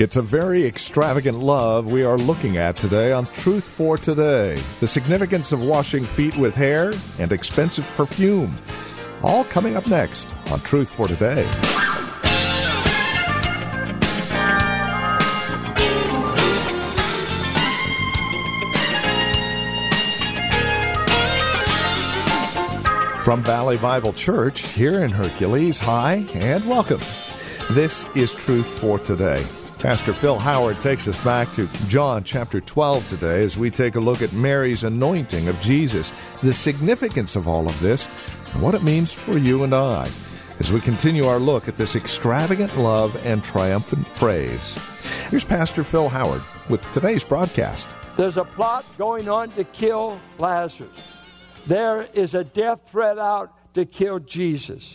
It's a very extravagant love we are looking at today on Truth for Today. The significance of washing feet with hair and expensive perfume. All coming up next on Truth for Today. From Valley Bible Church here in Hercules, hi and welcome. This is Truth for Today. Pastor Phil Howard takes us back to John chapter 12 today as we take a look at Mary's anointing of Jesus, the significance of all of this, and what it means for you and I as we continue our look at this extravagant love and triumphant praise. Here's Pastor Phil Howard with today's broadcast. There's a plot going on to kill Lazarus. There is a death threat out to kill Jesus.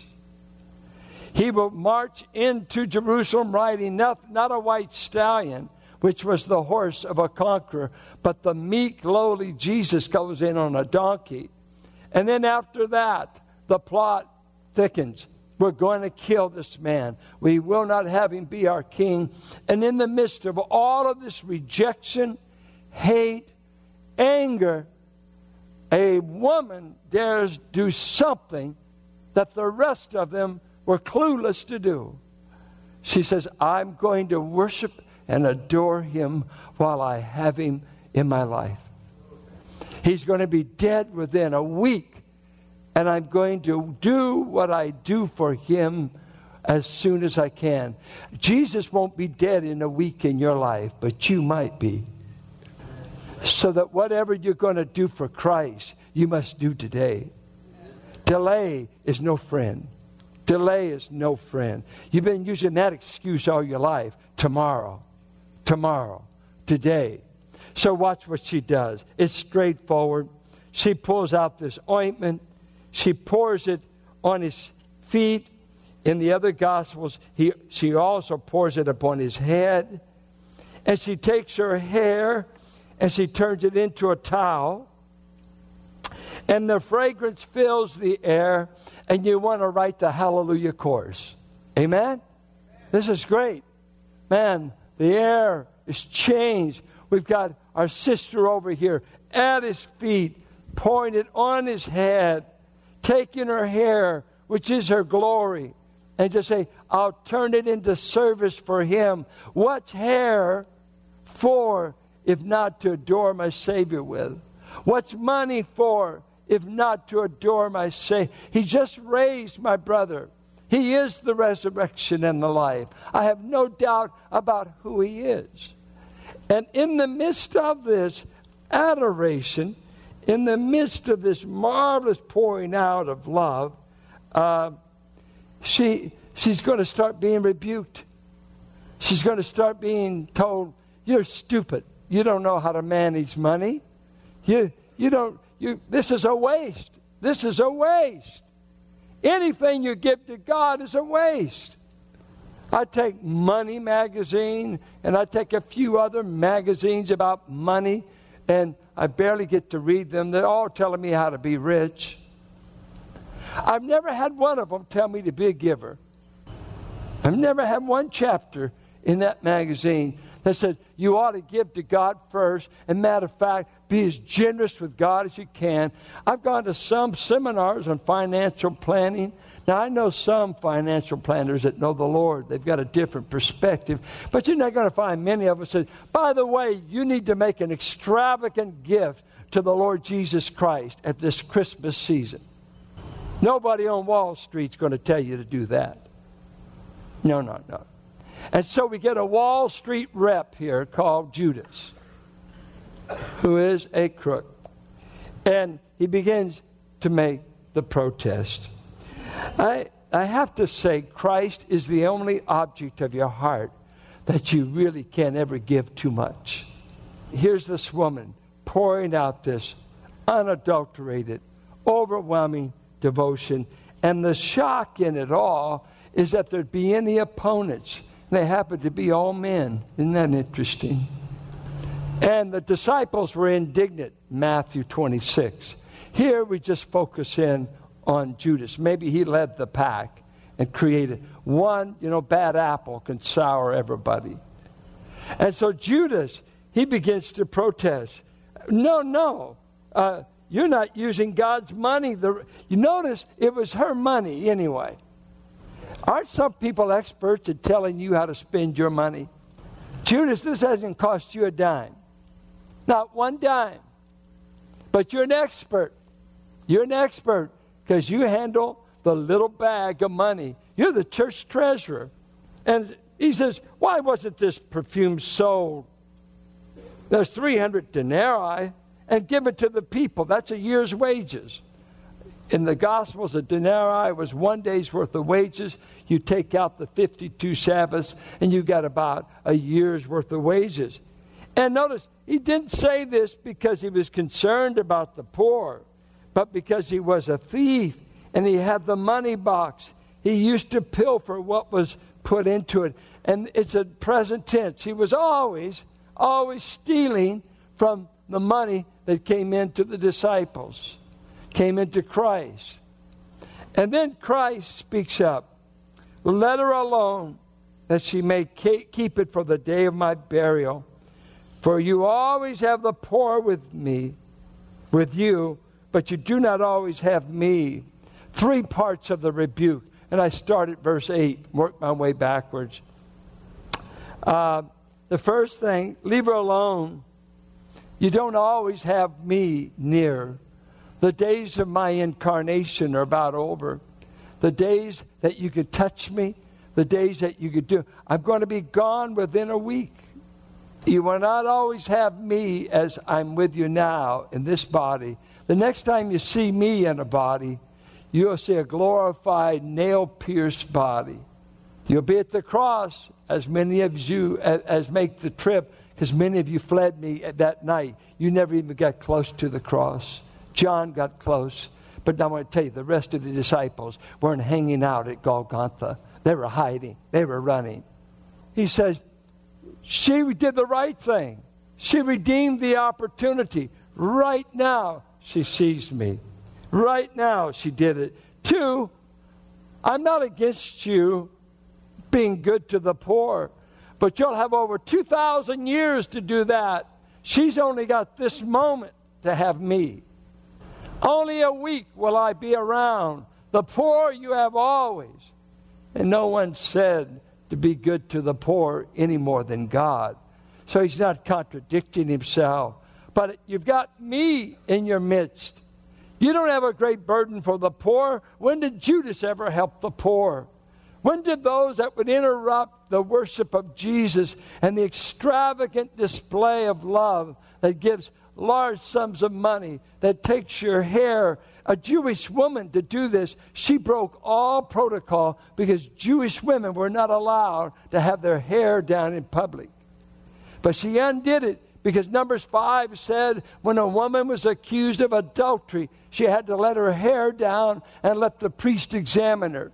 He will march into Jerusalem riding not, not a white stallion, which was the horse of a conqueror, but the meek, lowly Jesus goes in on a donkey. And then after that, the plot thickens. We're going to kill this man. We will not have him be our king. And in the midst of all of this rejection, hate, anger, a woman dares do something that the rest of them were clueless to do. She says, I'm going to worship and adore him while I have him in my life. He's going to be dead within a week, and I'm going to do what I do for him as soon as I can. Jesus won't be dead in a week in your life, but you might be. So that whatever you're going to do for Christ, you must do today. Delay is no friend. Delay is no friend. You've been using that excuse all your life. Tomorrow, tomorrow, today. So watch what she does. It's straightforward. She pulls out this ointment, she pours it on his feet. In the other Gospels, he, she also pours it upon his head. And she takes her hair and she turns it into a towel. And the fragrance fills the air, and you want to write the hallelujah chorus. Amen? This is great. Man, the air is changed. We've got our sister over here at his feet, it on his head, taking her hair, which is her glory, and just say, I'll turn it into service for him. What's hair for if not to adore my Savior with? What's money for if not to adore my Savior? He just raised my brother. He is the resurrection and the life. I have no doubt about who he is. And in the midst of this adoration, in the midst of this marvelous pouring out of love, uh, she, she's going to start being rebuked. She's going to start being told, You're stupid. You don't know how to manage money. You, you don't, you, this is a waste. This is a waste. Anything you give to God is a waste. I take Money magazine and I take a few other magazines about money, and I barely get to read them. They're all telling me how to be rich. I've never had one of them tell me to be a giver. I've never had one chapter in that magazine that said you ought to give to God first, and matter of fact, be as generous with God as you can. I've gone to some seminars on financial planning. Now, I know some financial planners that know the Lord. They've got a different perspective. But you're not going to find many of us say, by the way, you need to make an extravagant gift to the Lord Jesus Christ at this Christmas season. Nobody on Wall Street's going to tell you to do that. No, no, no. And so we get a Wall Street rep here called Judas, who is a crook. And he begins to make the protest. I, I have to say, Christ is the only object of your heart that you really can't ever give too much. Here's this woman pouring out this unadulterated, overwhelming devotion. And the shock in it all is that there'd be any opponents. They happened to be all men. Isn't that interesting? And the disciples were indignant, Matthew 26. Here we just focus in on Judas. Maybe he led the pack and created one, you know, bad apple can sour everybody. And so Judas, he begins to protest. No, no. Uh, you're not using God's money. The, you notice it was her money anyway. Aren't some people experts at telling you how to spend your money? Judas, this hasn't cost you a dime. Not one dime. But you're an expert. You're an expert because you handle the little bag of money. You're the church treasurer. And he says, Why wasn't this perfume sold? There's 300 denarii and give it to the people. That's a year's wages. In the Gospels, a denarii was one day's worth of wages. You take out the 52 Sabbaths, and you got about a year's worth of wages. And notice, he didn't say this because he was concerned about the poor, but because he was a thief and he had the money box. He used to pilfer what was put into it. And it's a present tense. He was always, always stealing from the money that came into the disciples, came into Christ. And then Christ speaks up Let her alone, that she may keep it for the day of my burial. For you always have the poor with me, with you, but you do not always have me. Three parts of the rebuke. And I start at verse 8, work my way backwards. Uh, the first thing, leave her alone. You don't always have me near. The days of my incarnation are about over. The days that you could touch me, the days that you could do. I'm going to be gone within a week. You will not always have me as I'm with you now in this body. The next time you see me in a body, you'll see a glorified, nail pierced body. You'll be at the cross, as many of you as, make the trip, because many of you fled me that night. You never even got close to the cross. John got close. But I want to tell you, the rest of the disciples weren't hanging out at Golgotha. They were hiding, they were running. He says, she did the right thing. She redeemed the opportunity. Right now, she sees me. Right now, she did it. Two, I'm not against you being good to the poor, but you'll have over 2,000 years to do that. She's only got this moment to have me. Only a week will I be around. The poor you have always. And no one said, to be good to the poor any more than God. So he's not contradicting himself. But you've got me in your midst. You don't have a great burden for the poor. When did Judas ever help the poor? When did those that would interrupt the worship of Jesus and the extravagant display of love that gives large sums of money, that takes your hair a Jewish woman to do this, she broke all protocol because Jewish women were not allowed to have their hair down in public. But she undid it because Numbers 5 said when a woman was accused of adultery, she had to let her hair down and let the priest examine her.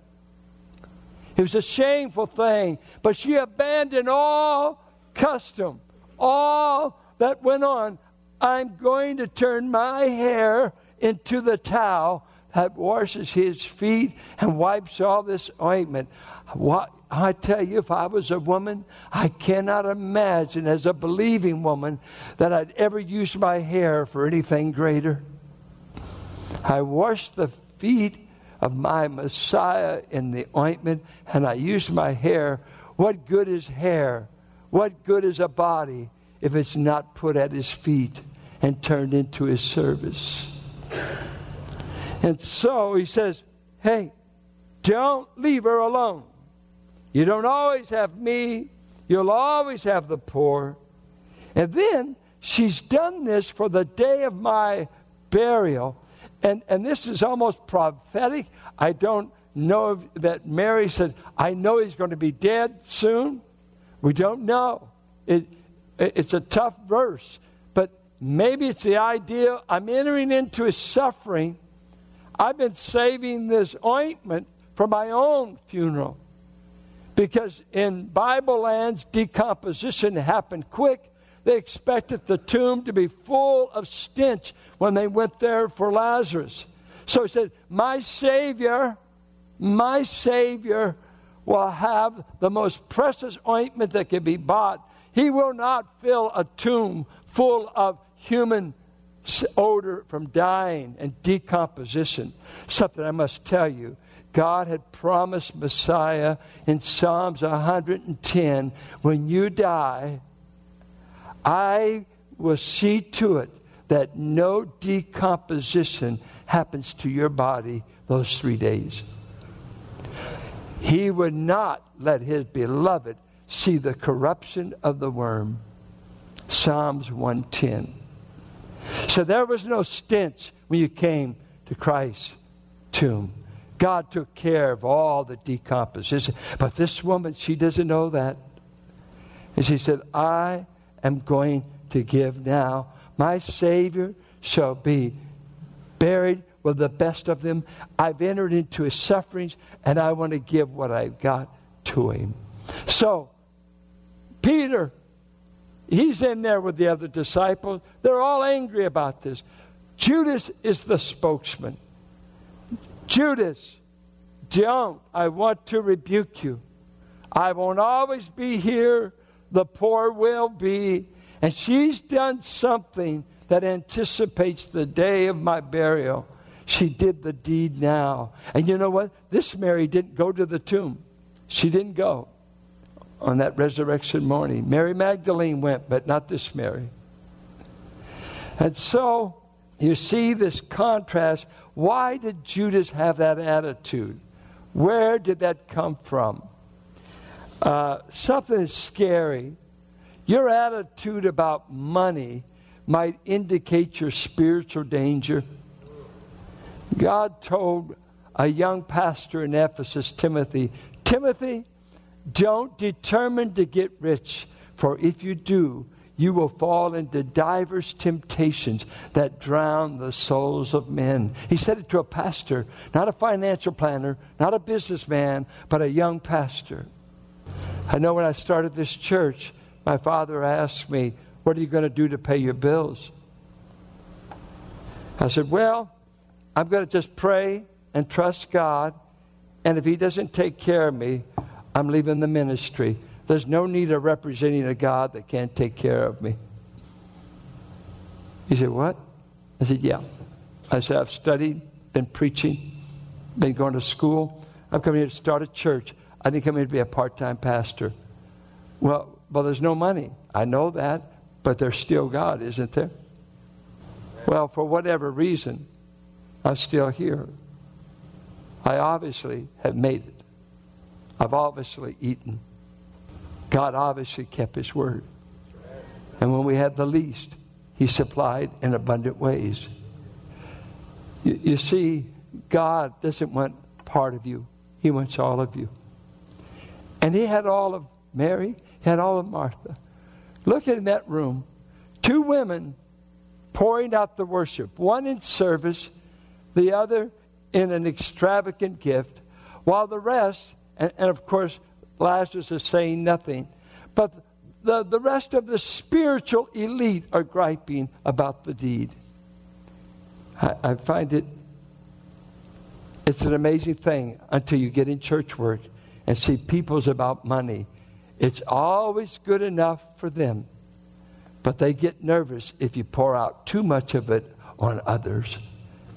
It was a shameful thing, but she abandoned all custom, all that went on. I'm going to turn my hair into the towel that washes his feet and wipes all this ointment. What, I tell you, if I was a woman, I cannot imagine as a believing woman that I'd ever use my hair for anything greater. I washed the feet of my Messiah in the ointment and I used my hair. What good is hair? What good is a body if it's not put at his feet and turned into his service? And so he says, Hey, don't leave her alone. You don't always have me, you'll always have the poor. And then she's done this for the day of my burial. And, and this is almost prophetic. I don't know that Mary said, I know he's going to be dead soon, We don't know. It, it, it's a tough verse, maybe it's the idea I'm entering into his suffering. I've been saving this ointment for my own funeral. Because in Bible lands, decomposition happened quick. They expected the tomb to be full of stench when they went there for Lazarus. So he said, My Savior, my Savior will have the most precious ointment that can be bought. He will not fill a tomb full of human odor from dying and decomposition. Something I must tell you. God had promised Messiah in Psalms 110 when you die, I will see to it that no decomposition happens to your body those three days. He would not let his beloved see the corruption of the worm. Psalms 110. So there was no stench when you came to Christ's tomb. God took care of all the decomposition. But this woman, she doesn't know that. And she said, I am going to give now. My Savior shall be buried with the best of them. I've entered into his sufferings, and I want to give what I've got to him. So, Peter, he's in there with the other disciples. They're all angry about this. Judas is the spokesman. Judas, don't. I want to rebuke you. I won't always be here. The poor will be. And she's done something that anticipates the day of my burial. She did the deed now. And you know what? This Mary didn't go to the tomb. She didn't go on that resurrection morning. Mary Magdalene went, but not this Mary. And so you see this contrast. Why did Judas have that attitude? Where did that come from? Uh, something is scary. Your attitude about money might indicate your spiritual danger. God told a young pastor in Ephesus, Timothy, Timothy, don't determine to get rich, for if you do, you will fall into divers temptations that drown the souls of men. He said it to a pastor, not a financial planner, not a businessman, but a young pastor. I know when I started this church, my father asked me, What are you going to do to pay your bills? I said, Well, I'm going to just pray and trust God, and if He doesn't take care of me, I'm leaving the ministry. There's no need of representing a God that can't take care of me. He said, What? I said, Yeah. I said, I've studied, been preaching, been going to school. I'm coming here to start a church. I didn't come here to be a part time pastor. Well, well, there's no money. I know that, but there's still God, isn't there? Well, for whatever reason, I'm still here. I obviously have made it. I've obviously eaten. God obviously kept his word. And when we had the least, he supplied in abundant ways. You, you see, God doesn't want part of you, he wants all of you. And he had all of Mary, he had all of Martha. Look in that room. Two women pouring out the worship, one in service, the other in an extravagant gift, while the rest, and, and of course, Lazarus is saying nothing. But the, the rest of the spiritual elite are griping about the deed. I, I find it, it's an amazing thing until you get in church work and see people's about money. It's always good enough for them, but they get nervous if you pour out too much of it on others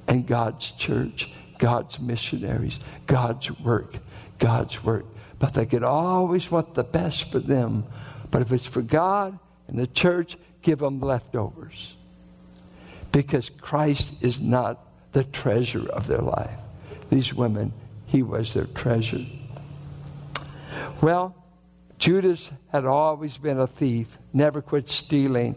and God's church, God's missionaries, God's work, God's work but they could always want the best for them. But if it's for God and the church, give them leftovers. Because Christ is not the treasure of their life. These women, he was their treasure. Well, Judas had always been a thief, never quit stealing.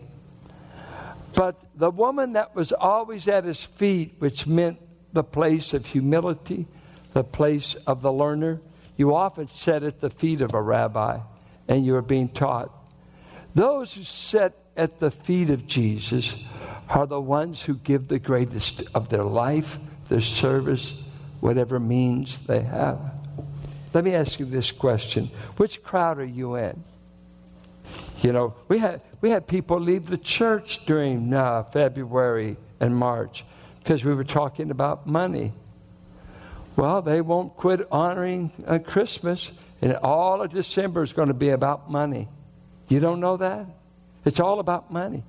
But the woman that was always at his feet, which meant the place of humility, the place of the learner, you often sat at the feet of a rabbi and you are being taught. Those who sit at the feet of Jesus are the ones who give the greatest of their life, their service, whatever means they have. Let me ask you this question Which crowd are you in? You know, we had, we had people leave the church during uh, February and March because we were talking about money. Well, they won't quit honoring uh, Christmas, and all of December is going to be about money. You don't know that? It's all about money.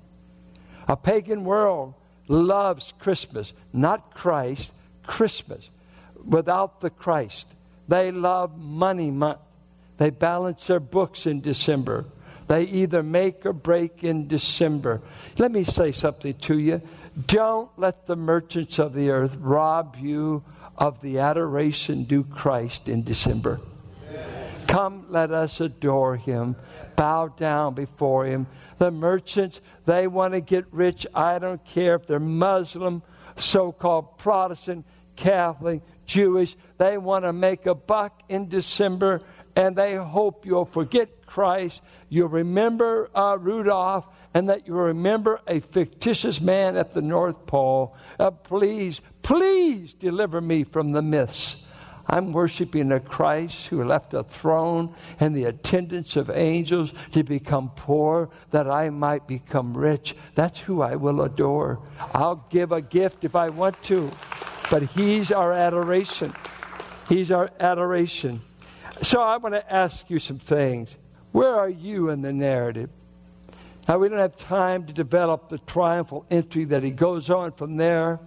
A pagan world loves Christmas, not Christ, Christmas. Without the Christ, they love money month. They balance their books in December. They either make or break in December. Let me say something to you. Don't let the merchants of the earth rob you of the adoration due Christ in December. Come, let us adore him, bow down before him. The merchants, they want to get rich. I don't care if they're Muslim, so called Protestant, Catholic, Jewish. They want to make a buck in December and they hope you'll forget Christ, you'll remember uh, Rudolph, and that you'll remember a fictitious man at the North Pole. Uh, please, please deliver me from the myths. I'm worshiping a Christ who left a throne and the attendance of angels to become poor that I might become rich. That's who I will adore. I'll give a gift if I want to, but He's our adoration. He's our adoration. So I want to ask you some things. Where are you in the narrative? Now, we don't have time to develop the triumphal entry that he goes on from there,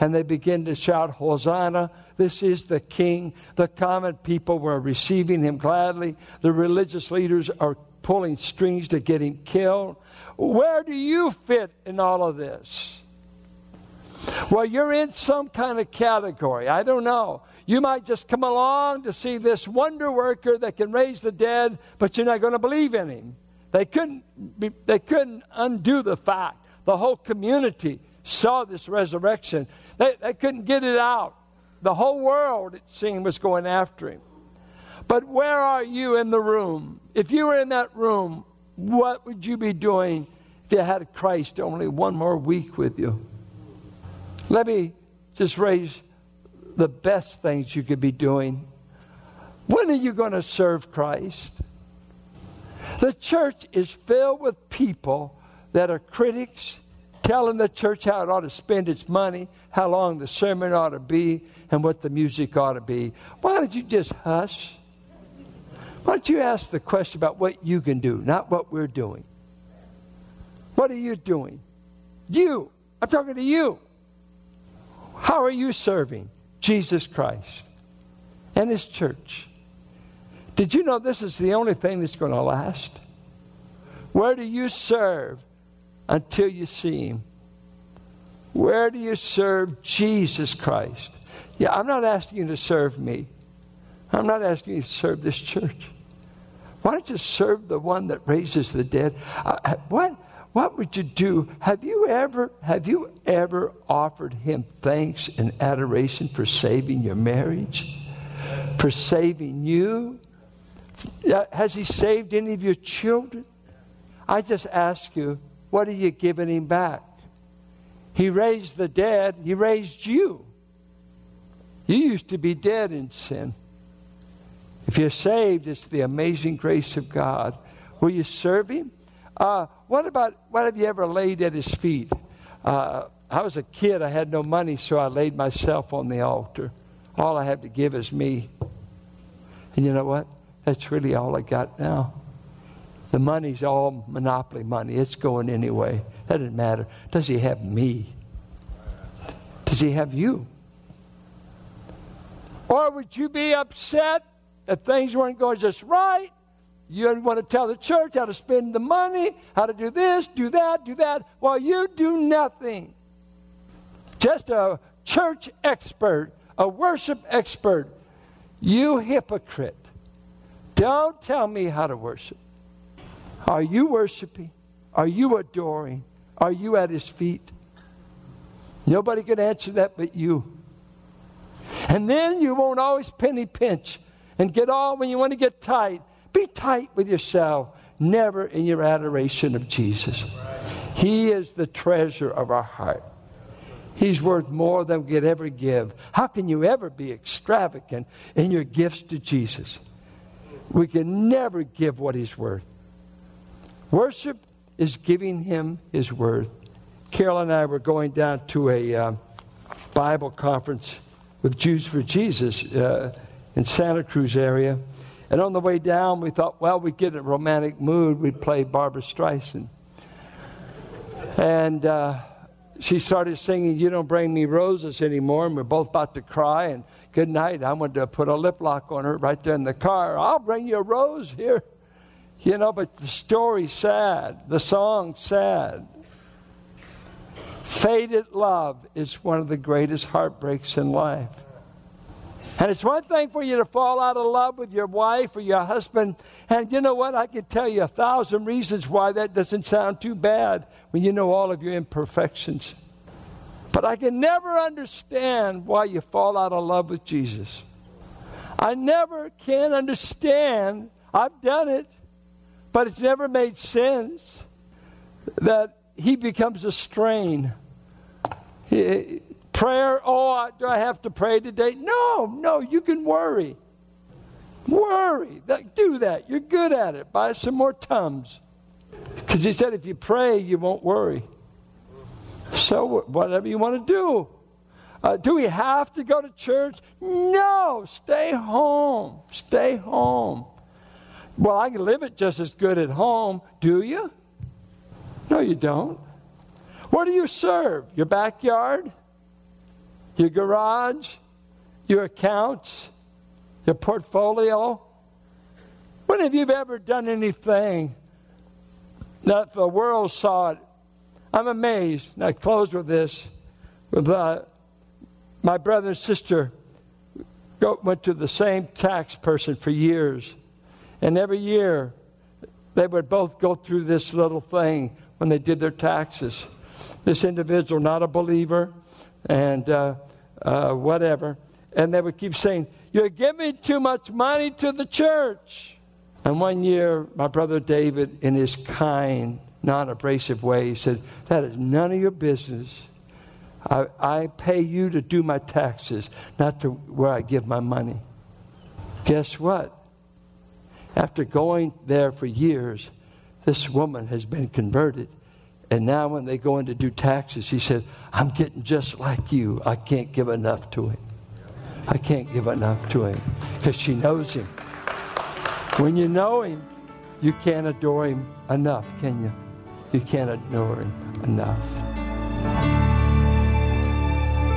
and they begin to shout, Hosanna, this is the king. The common people were receiving him gladly. The religious leaders are pulling strings to get him killed. Where do you fit in all of this? Well, you're in some kind of category. I don't know. You might just come along to see this wonder worker that can raise the dead, but you're not going to believe in him. They couldn't, be, they couldn't undo the fact. The whole community saw this resurrection. They, they couldn't get it out. The whole world, it seemed, was going after him. But where are you in the room? If you were in that room, what would you be doing if you had Christ only one more week with you? Let me just raise the best things you could be doing. When are you going to serve Christ? The church is filled with people that are critics, telling the church how it ought to spend its money, how long the sermon ought to be, and what the music ought to be. Why don't you just hush? Why don't you ask the question about what you can do, not what we're doing? What are you doing? You. I'm talking to you. How are you serving? Jesus Christ and His church. Did you know this is the only thing that's going to last? Where do you serve until you see Him? Where do you serve Jesus Christ? Yeah, I'm not asking you to serve me. I'm not asking you to serve this church. Why don't you serve the one that raises the dead? Uh, what? what would you do? Have you ever have you ever offered him thanks and adoration for saving your marriage? For saving you? Has he saved any of your children? I just ask you, what are you giving him back? He raised the dead, he raised you. You used to be dead in sin. If you're saved, it's the amazing grace of God. Will you serve him? Uh, what about, what have you ever laid at his feet? Uh, I was a kid, I had no money, so I laid myself on the altar. All I have to give is me. And you know what? That's really all I got now. The money's all monopoly money. It's going anyway. That doesn't matter. Does he have me? Does he have you? Or would you be upset if things weren't going just right you want to tell the church how to spend the money, how to do this, do that, do that, while you do nothing. Just a church expert, a worship expert. You hypocrite. Don't tell me how to worship. Are you worshiping? Are you adoring? Are you at his feet? Nobody can answer that but you. And then you won't always penny pinch and get all when you want to get tight Be tight with yourself, never in your adoration of Jesus. He is the treasure of our heart. He's worth more than we could ever give. How can you ever be extravagant in your gifts to Jesus? We can never give what He's worth. Worship is giving Him His worth. Carol and I were going down to a uh, Bible conference with Jews for Jesus uh, in Santa Cruz area. And on the way down, we thought, well, we'd get in a romantic mood. We'd play Barbra Streisand. And uh, she started singing, You Don't Bring Me Roses Anymore. And we're both about to cry. And good night. I wanted to put a lip lock on her right there in the car. I'll bring you a rose here. You know, but the story's sad. The song's sad. Faded love is one of the greatest heartbreaks in life. And it's one thing for you to fall out of love with your wife or your husband. And you know what? I could tell you a thousand reasons why that doesn't sound too bad when you know all of your imperfections. But I can never understand why you fall out of love with Jesus. I never can understand. I've done it, but it's never made sense that he becomes a strain. He, Prayer, oh, do I have to pray today? No, no, you can worry. Worry. Do that. You're good at it. Buy some more Tums. Because he said if you pray, you won't worry. So, whatever you want to do. Uh, do we have to go to church? No, stay home. Stay home. Well, I can live it just as good at home. Do you? No, you don't. Where do you serve? Your backyard? your garage, your accounts, your portfolio. When have you ever done anything that the world saw it? I'm amazed. And I close with this. With uh, my brother and sister go, went to the same tax person for years, and every year they would both go through this little thing when they did their taxes. This individual, not a believer, and uh, uh, whatever. And they would keep saying, You're giving too much money to the church. And one year, my brother David, in his kind, non abrasive way, said, That is none of your business. I, I pay you to do my taxes, not to where I give my money. Guess what? After going there for years, this woman has been converted and now, when they go in to do taxes, he said, I'm getting just like you. I can't give enough to him. I can't give enough to him because she knows him. When you know him, you can't adore him enough, can you? You can't adore him enough.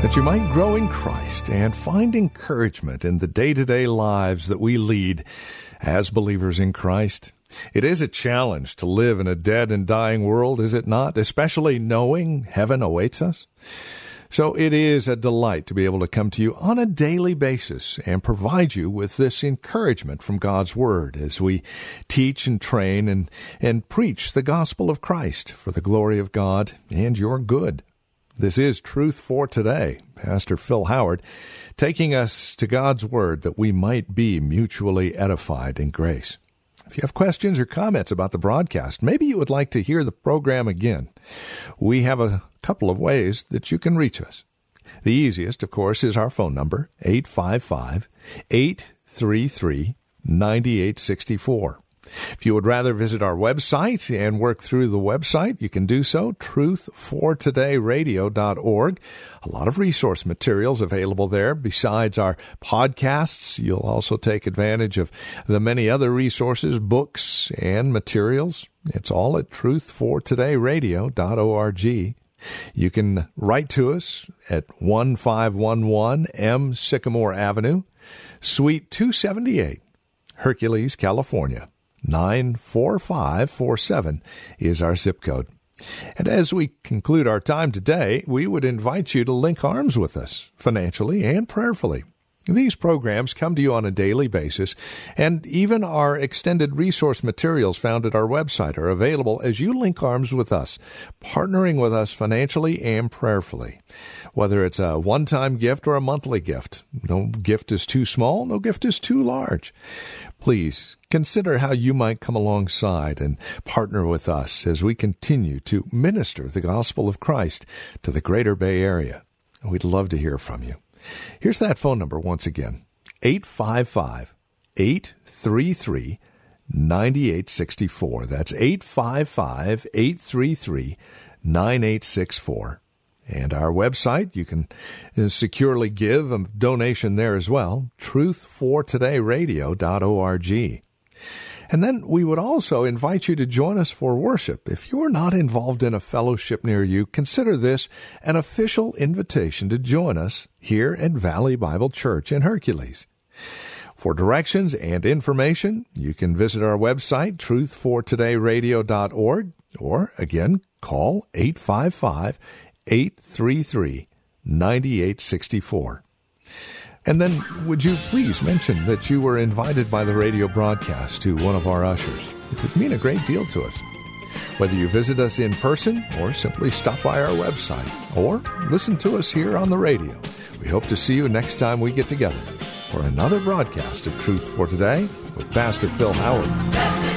That you might grow in Christ and find encouragement in the day to day lives that we lead as believers in Christ. It is a challenge to live in a dead and dying world, is it not? Especially knowing heaven awaits us. So it is a delight to be able to come to you on a daily basis and provide you with this encouragement from God's Word as we teach and train and, and preach the gospel of Christ for the glory of God and your good. This is Truth for Today. Pastor Phil Howard taking us to God's Word that we might be mutually edified in grace. If you have questions or comments about the broadcast, maybe you would like to hear the program again, we have a couple of ways that you can reach us. The easiest, of course, is our phone number, 855 833 9864. If you would rather visit our website and work through the website, you can do so, truthfortodayradio.org. A lot of resource materials available there. Besides our podcasts, you'll also take advantage of the many other resources, books, and materials. It's all at truthfortodayradio.org. You can write to us at 1511 M Sycamore Avenue, Suite 278, Hercules, California 94547 is our zip code. And as we conclude our time today, we would invite you to link arms with us financially and prayerfully. These programs come to you on a daily basis, and even our extended resource materials found at our website are available as you link arms with us, partnering with us financially and prayerfully. Whether it's a one time gift or a monthly gift, no gift is too small, no gift is too large. Please consider how you might come alongside and partner with us as we continue to minister the gospel of Christ to the greater Bay Area. We'd love to hear from you. Here's that phone number once again 855 833 9864. That's 855 833 9864. And our website, you can uh, securely give a donation there as well, truthfortodayradio.org. And then we would also invite you to join us for worship. If you're not involved in a fellowship near you, consider this an official invitation to join us here at Valley Bible Church in Hercules. For directions and information, you can visit our website, truthfortodayradio.org, or again, call 855 833 9864. And then, would you please mention that you were invited by the radio broadcast to one of our ushers? It would mean a great deal to us. Whether you visit us in person or simply stop by our website or listen to us here on the radio, we hope to see you next time we get together for another broadcast of Truth for Today with Pastor Phil Howard.